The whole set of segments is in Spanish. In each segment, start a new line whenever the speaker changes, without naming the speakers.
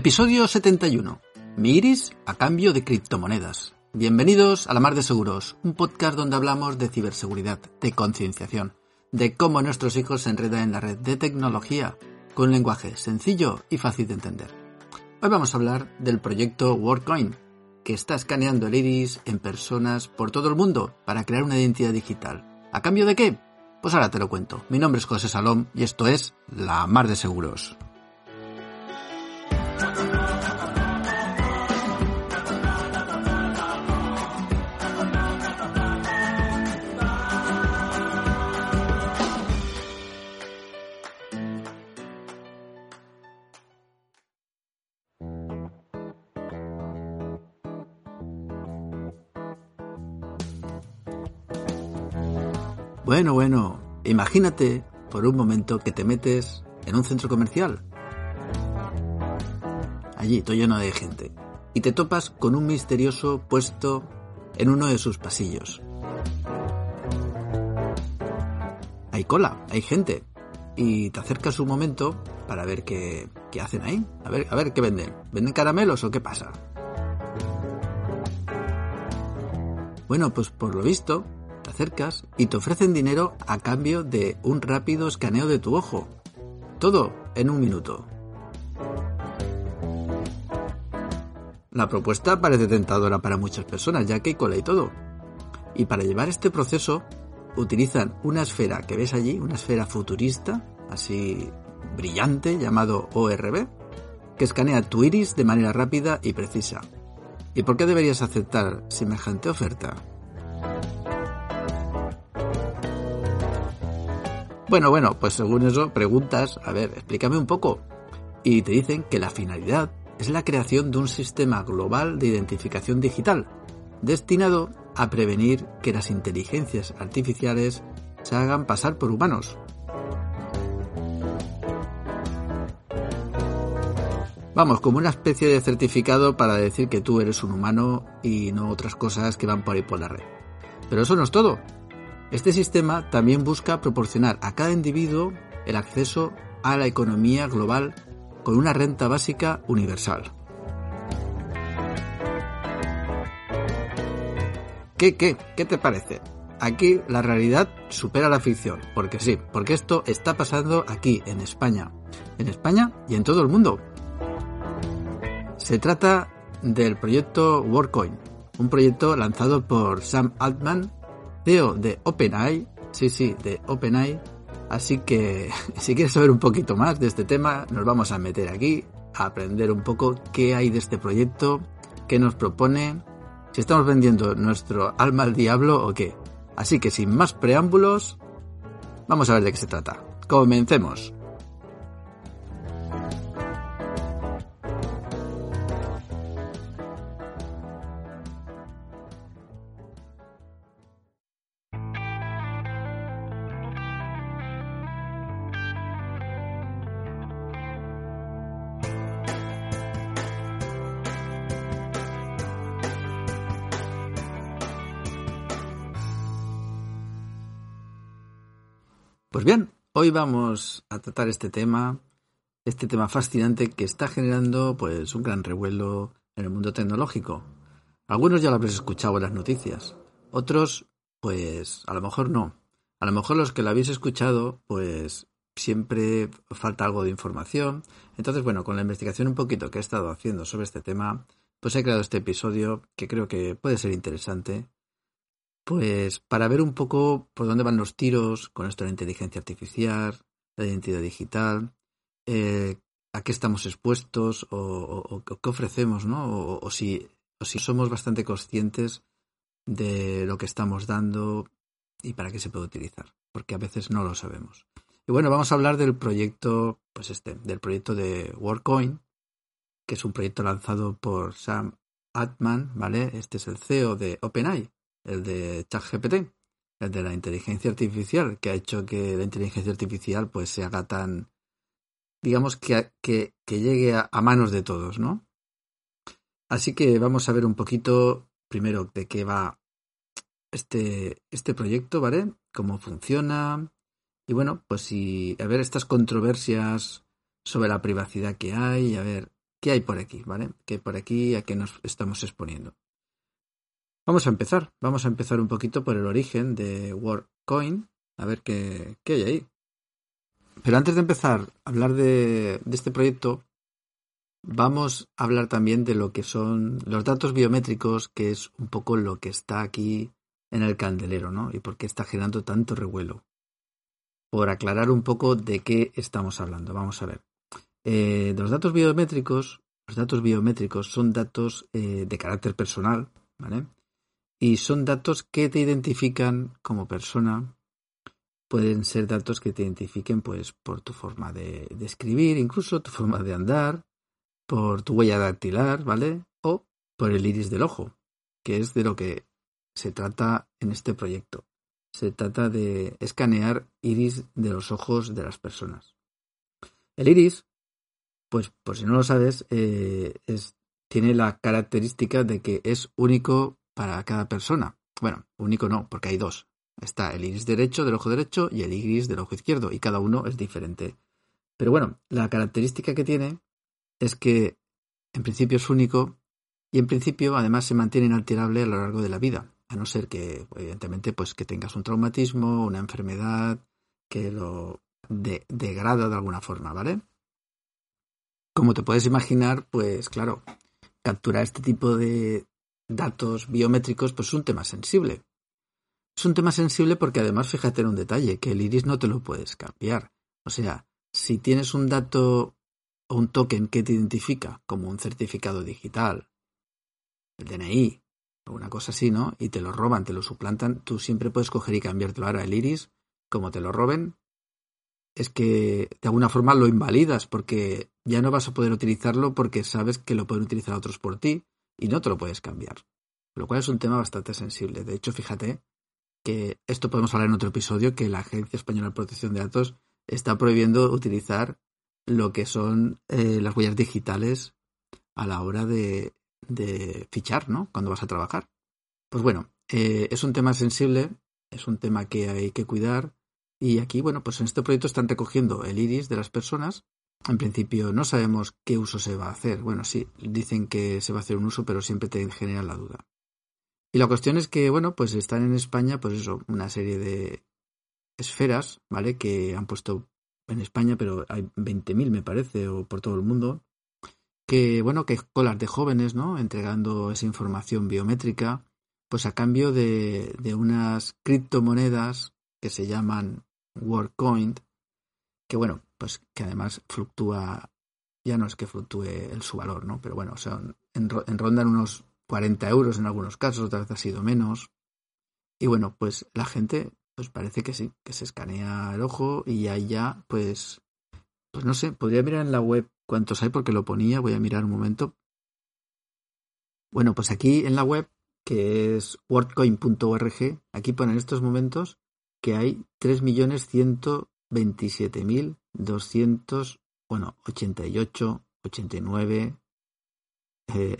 Episodio 71. Mi iris a cambio de criptomonedas. Bienvenidos a La Mar de Seguros, un podcast donde hablamos de ciberseguridad, de concienciación, de cómo nuestros hijos se enredan en la red de tecnología con un lenguaje sencillo y fácil de entender. Hoy vamos a hablar del proyecto WorldCoin, que está escaneando el iris en personas por todo el mundo para crear una identidad digital. ¿A cambio de qué? Pues ahora te lo cuento. Mi nombre es José Salom y esto es La Mar de Seguros. Bueno, bueno, imagínate por un momento que te metes en un centro comercial. Allí, todo lleno de gente. Y te topas con un misterioso puesto en uno de sus pasillos. Hay cola, hay gente. Y te acercas un momento para ver qué, qué hacen ahí. A ver, a ver qué venden. ¿Venden caramelos o qué pasa? Bueno, pues por lo visto, acercas y te ofrecen dinero a cambio de un rápido escaneo de tu ojo. Todo en un minuto. La propuesta parece tentadora para muchas personas, ya que hay cola y todo. Y para llevar este proceso utilizan una esfera que ves allí, una esfera futurista, así brillante, llamado ORB, que escanea tu iris de manera rápida y precisa. ¿Y por qué deberías aceptar semejante oferta? Bueno, bueno, pues según eso preguntas, a ver, explícame un poco. Y te dicen que la finalidad es la creación de un sistema global de identificación digital, destinado a prevenir que las inteligencias artificiales se hagan pasar por humanos. Vamos, como una especie de certificado para decir que tú eres un humano y no otras cosas que van por ahí por la red. Pero eso no es todo. Este sistema también busca proporcionar a cada individuo el acceso a la economía global con una renta básica universal. ¿Qué, qué? ¿Qué te parece? Aquí la realidad supera la ficción, porque sí, porque esto está pasando aquí, en España. En España y en todo el mundo. Se trata del proyecto WorldCoin, un proyecto lanzado por Sam Altman CEO de OpenAI, sí, sí, de OpenAI. Así que si quieres saber un poquito más de este tema, nos vamos a meter aquí a aprender un poco qué hay de este proyecto, qué nos propone, si estamos vendiendo nuestro alma al diablo o qué. Así que sin más preámbulos, vamos a ver de qué se trata. Comencemos. Hoy vamos a tratar este tema, este tema fascinante que está generando pues un gran revuelo en el mundo tecnológico. Algunos ya lo habréis escuchado en las noticias, otros pues a lo mejor no. A lo mejor los que lo habéis escuchado pues siempre falta algo de información. Entonces, bueno, con la investigación un poquito que he estado haciendo sobre este tema, pues he creado este episodio que creo que puede ser interesante pues para ver un poco por dónde van los tiros con esto de la inteligencia artificial, la identidad digital, eh, a qué estamos expuestos o, qué ofrecemos, ¿no? O, si, somos bastante conscientes de lo que estamos dando y para qué se puede utilizar, porque a veces no lo sabemos. Y bueno, vamos a hablar del proyecto, pues este, del proyecto de WorldCoin, que es un proyecto lanzado por Sam Altman, ¿vale? Este es el CEO de OpenAI el de ChatGPT, el de la inteligencia artificial, que ha hecho que la inteligencia artificial pues se haga tan, digamos, que, que, llegue a, manos de todos, ¿no? Así que vamos a ver un poquito primero de qué va este, este proyecto, ¿vale? Cómo funciona. Y bueno, pues si, a ver estas controversias sobre la privacidad que hay, a ver qué hay por aquí, ¿vale? ¿Qué por aquí a qué nos estamos exponiendo? Vamos a empezar. Vamos a empezar un poquito por el origen de WorkCoin, a ver qué, qué hay ahí. Pero antes de empezar a hablar de, de este proyecto, vamos a hablar también de lo que son los datos biométricos, que es un poco lo que está aquí en el candelero, ¿no? Y por qué está generando tanto revuelo. Por aclarar un poco de qué estamos hablando. Vamos a ver. Eh, de los datos biométricos, los datos biométricos son datos eh, de carácter personal, ¿vale? Y son datos que te identifican como persona. Pueden ser datos que te identifiquen, pues, por tu forma de, escribir, incluso tu forma de andar, por tu huella dactilar, ¿vale? O por el iris del ojo, que es de lo que se trata en este proyecto. Se trata de escanear iris de los ojos de las personas. El iris, pues por si no lo sabes, eh, es, tiene la característica de que es único para cada persona. Bueno, único no, porque hay dos. Está el iris derecho del ojo derecho y el iris del ojo izquierdo, y cada uno es diferente. Pero bueno, la característica que tiene es que en principio es único y en principio además se mantiene inalterable a lo largo de la vida a no ser que, evidentemente, pues que tengas un traumatismo, una enfermedad que lo degrada de alguna forma, ¿vale? Como te puedes imaginar, pues claro, capturar este tipo de datos biométricos, pues es un tema sensible. Es un tema sensible porque además fíjate en un detalle, que el iris no te lo puedes cambiar. O sea, si tienes un dato o un token que te identifica como un certificado digital, el DNI, una cosa así, ¿no? Y te lo roban, te lo suplantan, tú siempre puedes coger y cambiártelo ahora el iris, como te lo roben, es que de alguna forma lo invalidas porque ya no vas a poder utilizarlo porque sabes que lo pueden utilizar otros por ti y no te lo puedes cambiar. Lo cual es un tema bastante sensible. De hecho, fíjate que esto podemos hablar en otro episodio, que la Agencia Española de Protección de Datos está prohibiendo utilizar lo que son eh, las huellas digitales a la hora de de fichar, ¿no? Cuando vas a trabajar. Pues bueno, eh, es un tema sensible, es un tema que hay que cuidar. Y aquí, bueno, pues en este proyecto están recogiendo el iris de las personas. En principio no sabemos qué uso se va a hacer. Bueno, sí, dicen que se va a hacer un uso, pero siempre te genera la duda. Y la cuestión es que, bueno, pues están en España, pues eso, una serie de esferas, ¿vale? Que han puesto en España, pero hay 20.000 me parece, o por todo el mundo, que bueno, que colas de jóvenes, ¿no? Entregando esa información biométrica, pues a cambio de, unas criptomonedas que se llaman WorkCoin, que bueno, pues que además fluctúa, ya no es que fluctúe el su valor, ¿no? Pero bueno, o sea, en, en unos 40 euros en algunos casos, otras veces ha sido menos. Y bueno, pues la gente, pues parece que sí, que se escanea el ojo y ahí ya, pues, pues no sé, podría mirar en la web cuántos hay porque lo ponía, voy a mirar un momento. Bueno, pues aquí en la web, que es wordcoin.org, aquí pone en estos momentos que hay 3.127.200, bueno, 88, 89,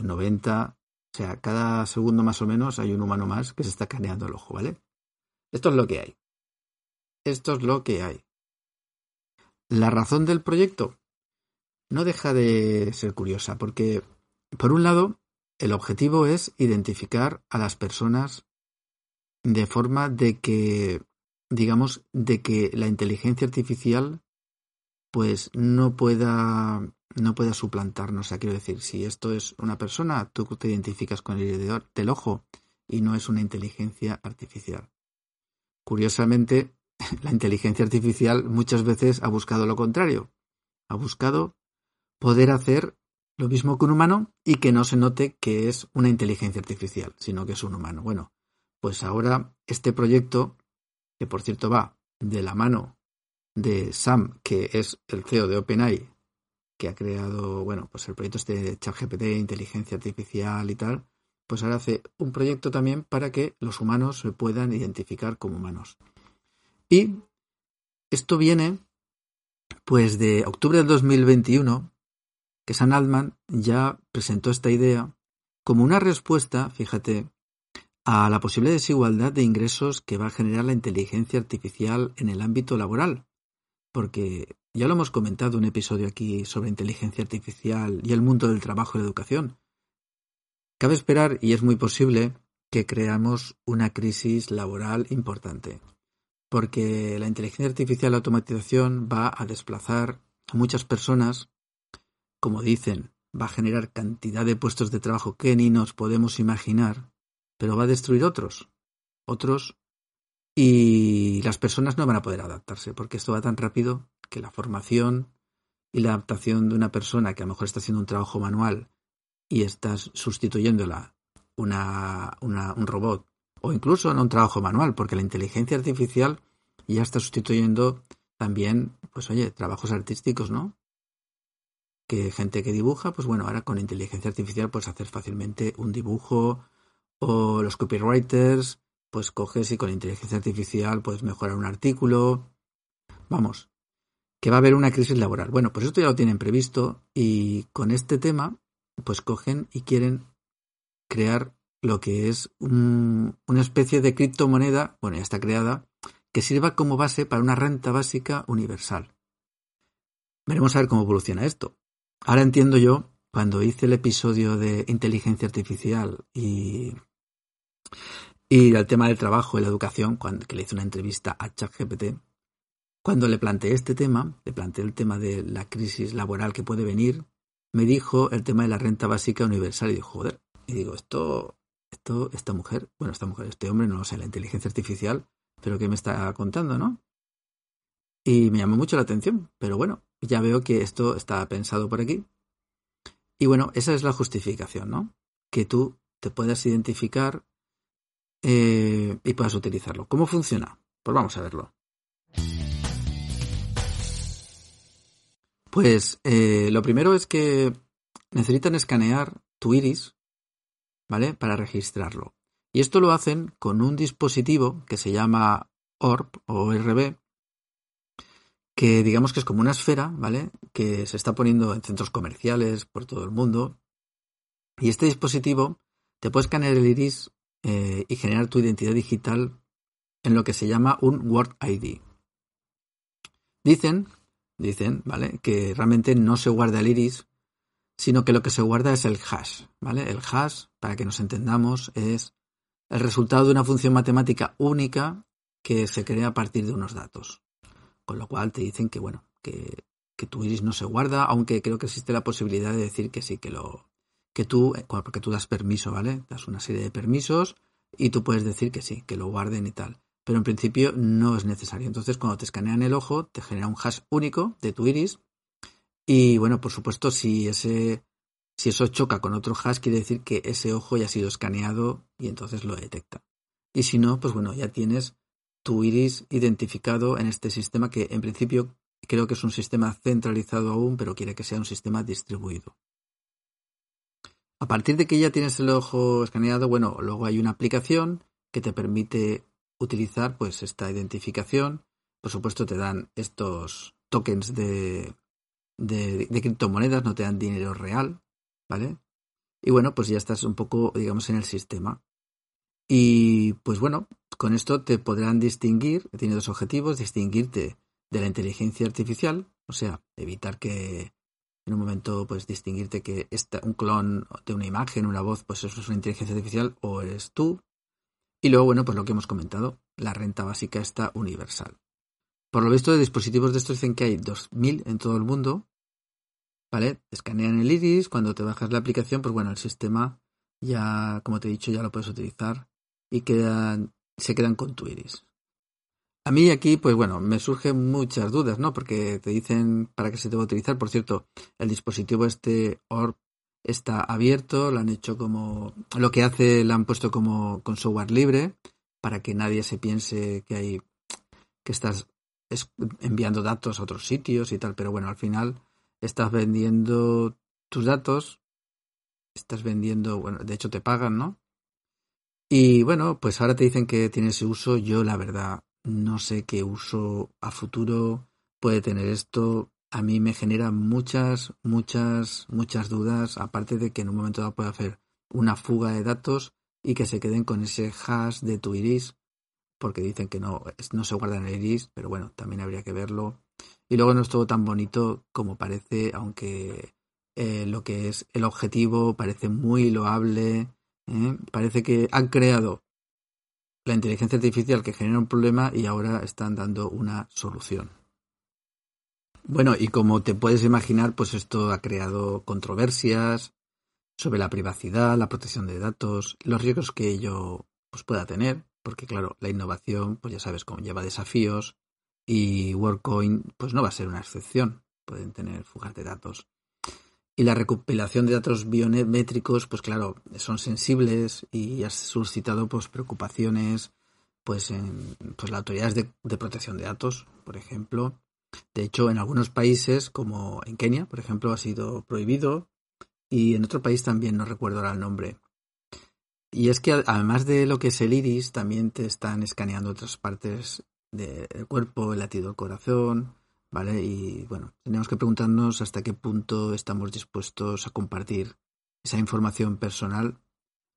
90, o sea, cada segundo más o menos hay un humano más que se está caneando el ojo, ¿vale? Esto es lo que hay. Esto es lo que hay. La razón del proyecto, no deja de ser curiosa, porque, por un lado, el objetivo es identificar a las personas de forma de que, digamos, de que la inteligencia artificial pues no pueda no pueda suplantarnos. O quiero decir, si esto es una persona, tú te identificas con el del ojo y no es una inteligencia artificial. Curiosamente, la inteligencia artificial muchas veces ha buscado lo contrario. Ha buscado poder hacer lo mismo que un humano y que no se note que es una inteligencia artificial, sino que es un humano. Bueno, pues ahora este proyecto, que por cierto va de la mano de Sam, que es el CEO de OpenAI, que ha creado, bueno, pues el proyecto este de ChatGPT, inteligencia artificial y tal, pues ahora hace un proyecto también para que los humanos se puedan identificar como humanos. Y esto viene pues de octubre del 2021 que San Altman ya presentó esta idea como una respuesta, fíjate, a la posible desigualdad de ingresos que va a generar la inteligencia artificial en el ámbito laboral. Porque Ya lo hemos comentado un episodio aquí sobre inteligencia artificial y el mundo del trabajo y la educación. Cabe esperar, y es muy posible, que creamos una crisis laboral importante, porque la inteligencia artificial y la automatización va a desplazar a muchas personas, como dicen, va a generar cantidad de puestos de trabajo que ni nos podemos imaginar, pero va a destruir otros, otros, y las personas no van a poder adaptarse, porque esto va tan rápido que la formación y la adaptación de una persona que a lo mejor está haciendo un trabajo manual y estás sustituyéndola una, una, un robot o incluso en un trabajo manual, porque la inteligencia artificial ya está sustituyendo también, pues oye, trabajos artísticos, ¿no? Que gente que dibuja, pues bueno, ahora con inteligencia artificial puedes hacer fácilmente un dibujo o los copywriters, pues coges y con inteligencia artificial puedes mejorar un artículo. Vamos, que va a haber una crisis laboral. Bueno, pues esto ya lo tienen previsto y con este tema, pues cogen y quieren crear lo que es una especie de criptomoneda, bueno, ya está creada, que sirva como base para una renta básica universal. Veremos a ver cómo evoluciona esto. Ahora entiendo yo, cuando hice el episodio de inteligencia artificial y, y el tema del trabajo y la educación, cuando, que le hice una entrevista a ChatGPT, cuando le planteé este tema, le planteé el tema de la crisis laboral que puede venir, me dijo el tema de la renta básica universal y dijo, joder, y digo, esto, esto, esta mujer, bueno, esta mujer, este hombre, no lo sé, la inteligencia artificial, pero ¿qué me está contando, no? Y me llamó mucho la atención, pero bueno, ya veo que esto está pensado por aquí. Y bueno, esa es la justificación, ¿no? Que tú te puedas identificar eh, y puedas utilizarlo. ¿Cómo funciona? Pues vamos a verlo. Pues eh, lo primero es que necesitan escanear tu iris ¿vale? Para registrarlo. Y esto lo hacen con un dispositivo que se llama ORB o ORB, que digamos que es como una esfera, ¿vale? Que se está poniendo en centros comerciales por todo el mundo. Y este dispositivo te puede escanear el iris eh, y generar tu identidad digital en lo que se llama un Word ID. Dicen, dicen, ¿vale? Que realmente no se guarda el iris sino que lo que se guarda es el hash, ¿vale? El hash, para que nos entendamos, es el resultado de una función matemática única que se crea a partir de unos datos. Con lo cual te dicen que, bueno, que, que tu iris no se guarda, aunque creo que existe la posibilidad de decir que sí, que lo, que tú, eh, porque tú das permiso, ¿vale? Das una serie de permisos y tú puedes decir que sí, que lo guarden y tal. Pero en principio no es necesario. Entonces, cuando te escanean el ojo, te genera un hash único de tu iris y bueno, por supuesto, si ese si eso choca con otro hash, quiere decir que ese ojo ya ha sido escaneado y entonces lo detecta. Y si no, pues bueno, ya tienes tu iris identificado en este sistema que en principio creo que es un sistema centralizado aún, pero quiere que sea un sistema distribuido. A partir de que ya tienes el ojo escaneado, bueno, luego hay una aplicación que te permite utilizar pues esta identificación. Por supuesto te dan estos tokens de de, criptomonedas, no te dan dinero real, ¿vale? Y bueno, pues ya estás un poco, digamos, en el sistema. Y pues bueno, con esto te podrán distinguir, tiene dos objetivos, distinguirte de la inteligencia artificial, o sea, evitar que en un momento pues distinguirte que esta, un clon de una imagen, una voz, pues eso es una inteligencia artificial o eres tú. Y luego, bueno, pues lo que hemos comentado, la renta básica está universal. Por lo visto de dispositivos de estos dicen que hay 2.000 en todo el mundo, ¿vale? Escanean el iris, cuando te bajas la aplicación, pues bueno, el sistema ya, como te he dicho, ya lo puedes utilizar y se quedan con tu iris. A mí aquí, pues bueno, me surgen muchas dudas, ¿no? Porque te dicen para qué se a utilizar. Por cierto, el dispositivo este ORB está abierto, lo han hecho como, lo que hace, lo han puesto como con software libre, para que nadie se piense que hay, que estás enviando datos a otros sitios y tal, pero bueno, al final estás vendiendo tus datos, estás vendiendo, bueno, de hecho te pagan, ¿no? Y bueno, pues ahora te dicen que tiene ese uso, yo la verdad no sé qué uso a futuro puede tener esto. A mí me genera muchas, muchas, muchas dudas, aparte de que en un momento dado puede hacer una fuga de datos y que se queden con ese hash de tu iris, porque dicen que no, no se guarda en el iris, pero bueno, también habría que verlo. y luego no es todo tan bonito como parece, aunque eh, lo que es el objetivo parece muy loable. ¿eh? Parece que han creado la inteligencia artificial que genera un problema y ahora están dando una solución. Bueno, y como te puedes imaginar, pues esto ha creado controversias sobre la privacidad, la protección de datos, los riesgos que ello pues, pueda tener, porque claro, la innovación, pues ya sabes, cómo lleva desafíos y WorkCoin, pues no va a ser una excepción. Pueden tener fugas de datos. Y la recopilación de datos biométricos, pues claro, son sensibles y ha suscitado pues preocupaciones pues en pues las autoridades de, de protección de datos, por ejemplo. De hecho, en algunos países, como en Kenia, por ejemplo, ha sido prohibido y en otro país también no recuerdo ahora el nombre. Y es que además de lo que es el iris, también te están escaneando otras partes del cuerpo, el latido del corazón, ¿vale? Y bueno, tenemos que preguntarnos hasta qué punto estamos dispuestos a compartir esa información personal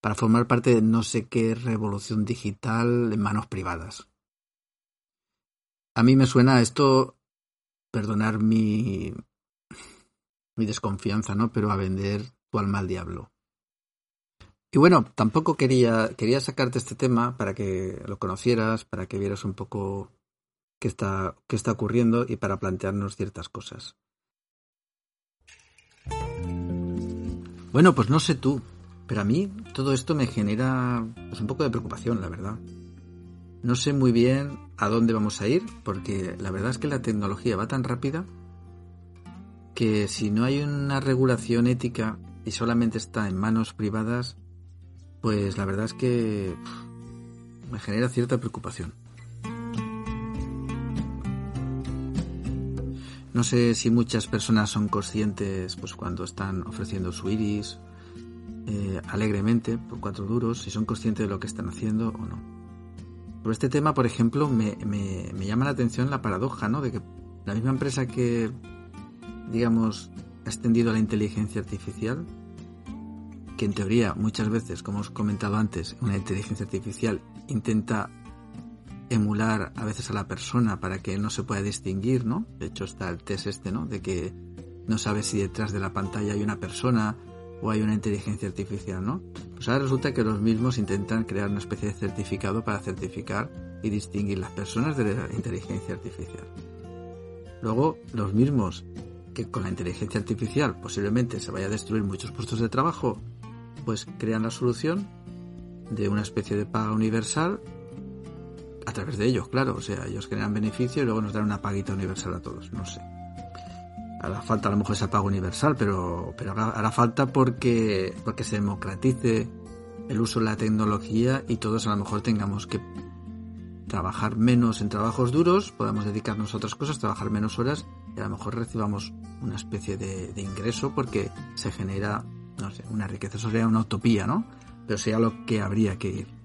para formar parte de no sé qué revolución digital en manos privadas. A mí me suena esto, perdonar mi, mi desconfianza, ¿no? Pero a vender tu alma al diablo. Y bueno, tampoco quería, quería sacarte este tema para que lo conocieras, para que vieras un poco qué está, qué está ocurriendo y para plantearnos ciertas cosas. Bueno, pues no sé tú, pero a mí todo esto me genera pues, un poco de preocupación, la verdad. No sé muy bien a dónde vamos a ir, porque la verdad es que la tecnología va tan rápida que si no hay una regulación ética y solamente está en manos privadas, pues la verdad es que me genera cierta preocupación. No sé si muchas personas son conscientes, pues cuando están ofreciendo su iris eh, alegremente por cuatro duros, si son conscientes de lo que están haciendo o no. Por este tema, por ejemplo, me, me, me llama la atención la paradoja, ¿no? De que la misma empresa que, digamos, ha extendido la inteligencia artificial, que en teoría muchas veces, como os he comentado antes, una inteligencia artificial intenta emular a veces a la persona para que no se pueda distinguir, ¿no? De hecho está el test este, ¿no? De que no sabes si detrás de la pantalla hay una persona o hay una inteligencia artificial, ¿no? Pues ahora resulta que los mismos intentan crear una especie de certificado para certificar y distinguir las personas de la inteligencia artificial. Luego, los mismos que con la inteligencia artificial posiblemente se vaya a destruir muchos puestos de trabajo pues crean la solución de una especie de paga universal a través de ellos, claro. O sea, ellos generan beneficio y luego nos dan una paguita universal a todos. No sé. Hará falta a lo mejor esa paga universal, pero, pero hará, falta porque, porque se democratice el uso de la tecnología y todos a lo mejor tengamos que trabajar menos en trabajos duros, podamos dedicarnos a otras cosas, trabajar menos horas y a lo mejor recibamos una especie de, de ingreso porque se genera no sé, una riqueza, eso sería una utopía, ¿no? Pero sería lo que habría que ir.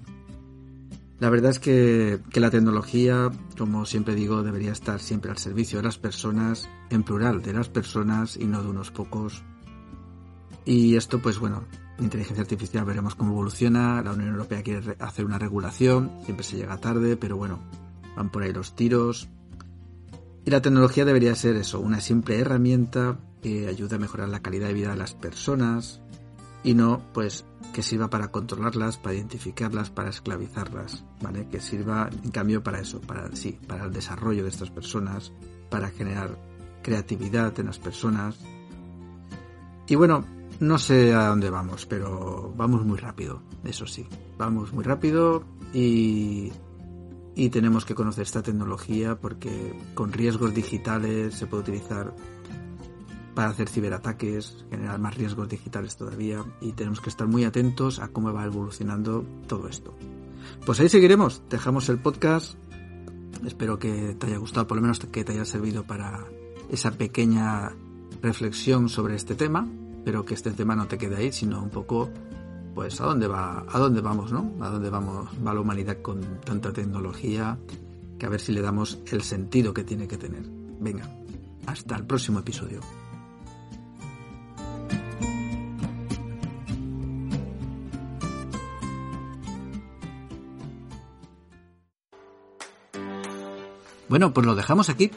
La verdad es que, que, la tecnología, como siempre digo, debería estar siempre al servicio de las personas, en plural, de las personas y no de unos pocos. Y esto, pues bueno, inteligencia artificial veremos cómo evoluciona. La Unión Europea quiere hacer una regulación, siempre se llega tarde, pero bueno, van por ahí los tiros. Y la tecnología debería ser eso, una simple herramienta que ayude a mejorar la calidad de vida de las personas y no, pues, que sirva para controlarlas, para identificarlas, para esclavizarlas, ¿vale? Que sirva, en cambio, para eso, para, sí, para el desarrollo de estas personas, para generar creatividad en las personas. Y bueno, no sé a dónde vamos, pero vamos muy rápido, eso sí, vamos muy rápido y y tenemos que conocer esta tecnología porque con riesgos digitales se puede utilizar para hacer ciberataques, generar más riesgos digitales todavía y tenemos que estar muy atentos a cómo va evolucionando todo esto. Pues ahí seguiremos, dejamos el podcast, espero que te haya gustado, por lo menos que te haya servido para esa pequeña reflexión sobre este tema, pero que este tema no te quede ahí, sino un poco pues a dónde va, a dónde vamos, ¿no? A dónde vamos, va la humanidad con tanta tecnología, que a ver si le damos el sentido que tiene que tener. Venga, hasta el próximo episodio. Bueno, pues lo dejamos aquí.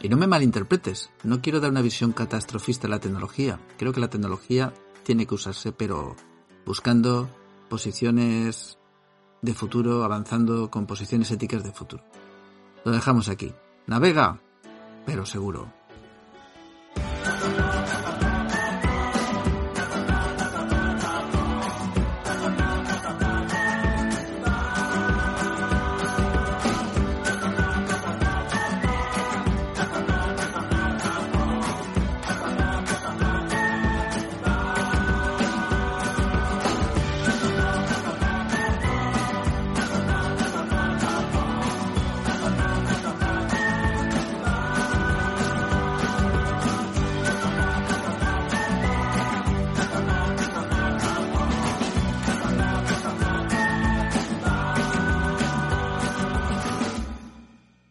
Y no me malinterpretes, no quiero dar una visión catastrofista de la tecnología. Creo que la tecnología tiene que usarse, pero buscando posiciones de futuro, avanzando con posiciones éticas de futuro. Lo dejamos aquí. Navega, pero seguro.